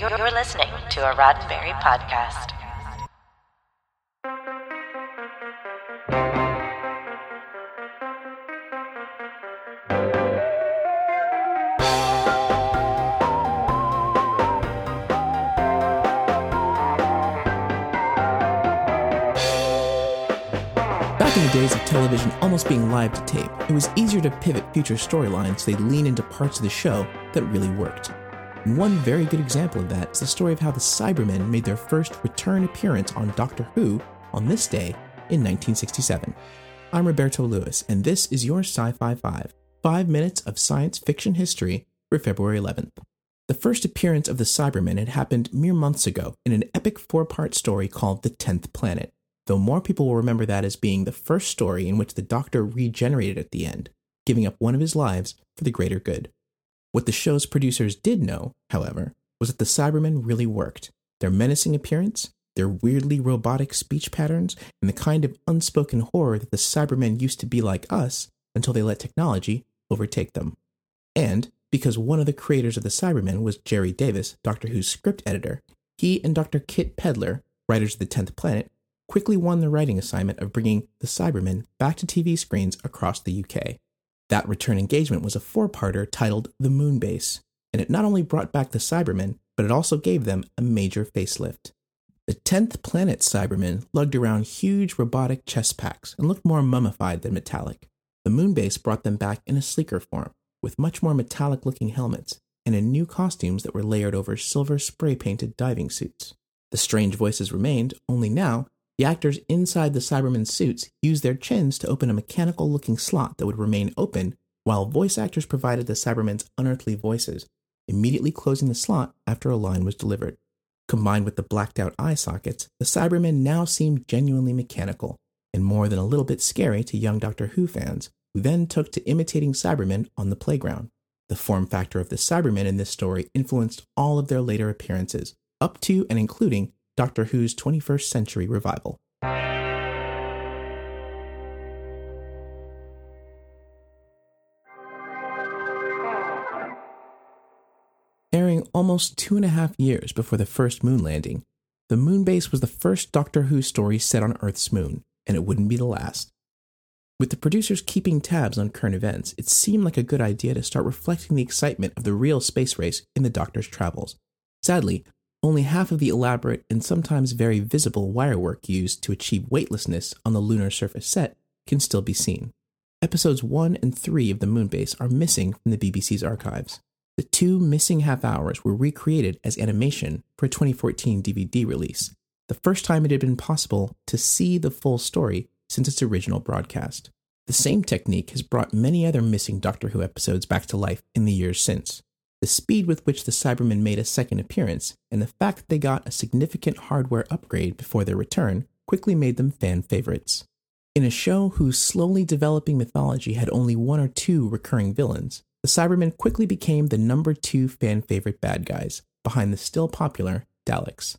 You're, listening to a Roddenberry podcast. Back in the days of television almost being live to tape, it was easier to pivot future storylines so they'd lean into parts of the show that really worked. One very good example of that is the story of how the Cybermen made their first return appearance on Doctor Who on this day in 1967. I'm Roberto Lewis, and this is your Sci Fi 5, five minutes of science fiction history for February 11th. The first appearance of the Cybermen had happened mere months ago in an epic four part story called The Tenth Planet, though more people will remember that as being the first story in which the Doctor regenerated at the end, giving up one of his lives for the greater good. What the show's producers did know, however, was that the Cybermen really worked. Their menacing appearance, their weirdly robotic speech patterns, and the kind of unspoken horror that the Cybermen used to be like us until they let technology overtake them. And because one of the creators of the Cybermen was Gerry Davis, Doctor Who's script editor, he and Dr. Kit Pedler, writers of The Tenth Planet, quickly won the writing assignment of bringing the Cybermen back to TV screens across the UK. That return engagement was a four parter titled The Moonbase, and it not only brought back the Cybermen, but it also gave them a major facelift. The 10th Planet Cybermen lugged around huge robotic chest packs and looked more mummified than metallic. The Moonbase brought them back in a sleeker form, with much more metallic looking helmets and in new costumes that were layered over silver spray painted diving suits. The strange voices remained, only now the actors inside the Cybermen suits used their chins to open a mechanical looking slot that would remain open while voice actors provided the Cybermen's unearthly voices, immediately closing the slot after a line was delivered. Combined with the blacked out eye sockets, the Cybermen now seemed genuinely mechanical and more than a little bit scary to young Doctor Who fans, who then took to imitating Cybermen on the playground. The form factor of the Cybermen in this story influenced all of their later appearances, up to and including Doctor Who's 21st Century revival. Airing almost two and a half years before the first moon landing, the Moonbase was the first Doctor Who story set on Earth's moon, and it wouldn't be the last. With the producers keeping tabs on current events, it seemed like a good idea to start reflecting the excitement of the real space race in the Doctor's travels. Sadly, only half of the elaborate and sometimes very visible wirework used to achieve weightlessness on the lunar surface set can still be seen. Episodes 1 and 3 of the Moonbase are missing from the BBC's archives. The two missing half hours were recreated as animation for a 2014 DVD release, the first time it had been possible to see the full story since its original broadcast. The same technique has brought many other missing Doctor Who episodes back to life in the years since. The speed with which the Cybermen made a second appearance, and the fact that they got a significant hardware upgrade before their return, quickly made them fan favorites. In a show whose slowly developing mythology had only one or two recurring villains, the Cybermen quickly became the number two fan favorite bad guys, behind the still popular Daleks.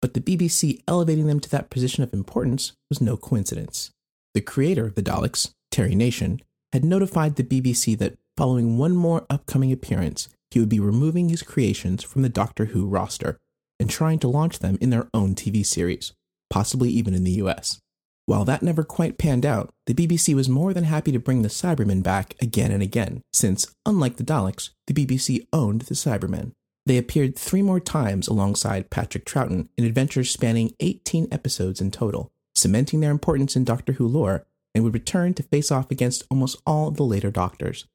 But the BBC elevating them to that position of importance was no coincidence. The creator of the Daleks, Terry Nation, had notified the BBC that following one more upcoming appearance, he would be removing his creations from the Doctor Who roster and trying to launch them in their own TV series, possibly even in the US. While that never quite panned out, the BBC was more than happy to bring the Cybermen back again and again, since, unlike the Daleks, the BBC owned the Cybermen. They appeared three more times alongside Patrick Troughton in adventures spanning 18 episodes in total, cementing their importance in Doctor Who lore, and would return to face off against almost all the later Doctors.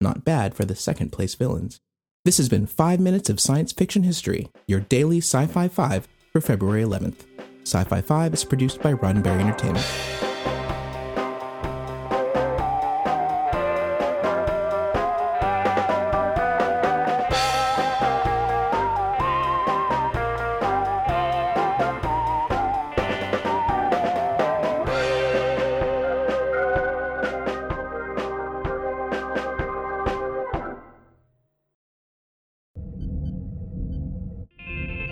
Not bad for the second place villains. This has been 5 Minutes of Science Fiction History, your daily Sci Fi 5 for February 11th. Sci Fi 5 is produced by Roddenberry Entertainment.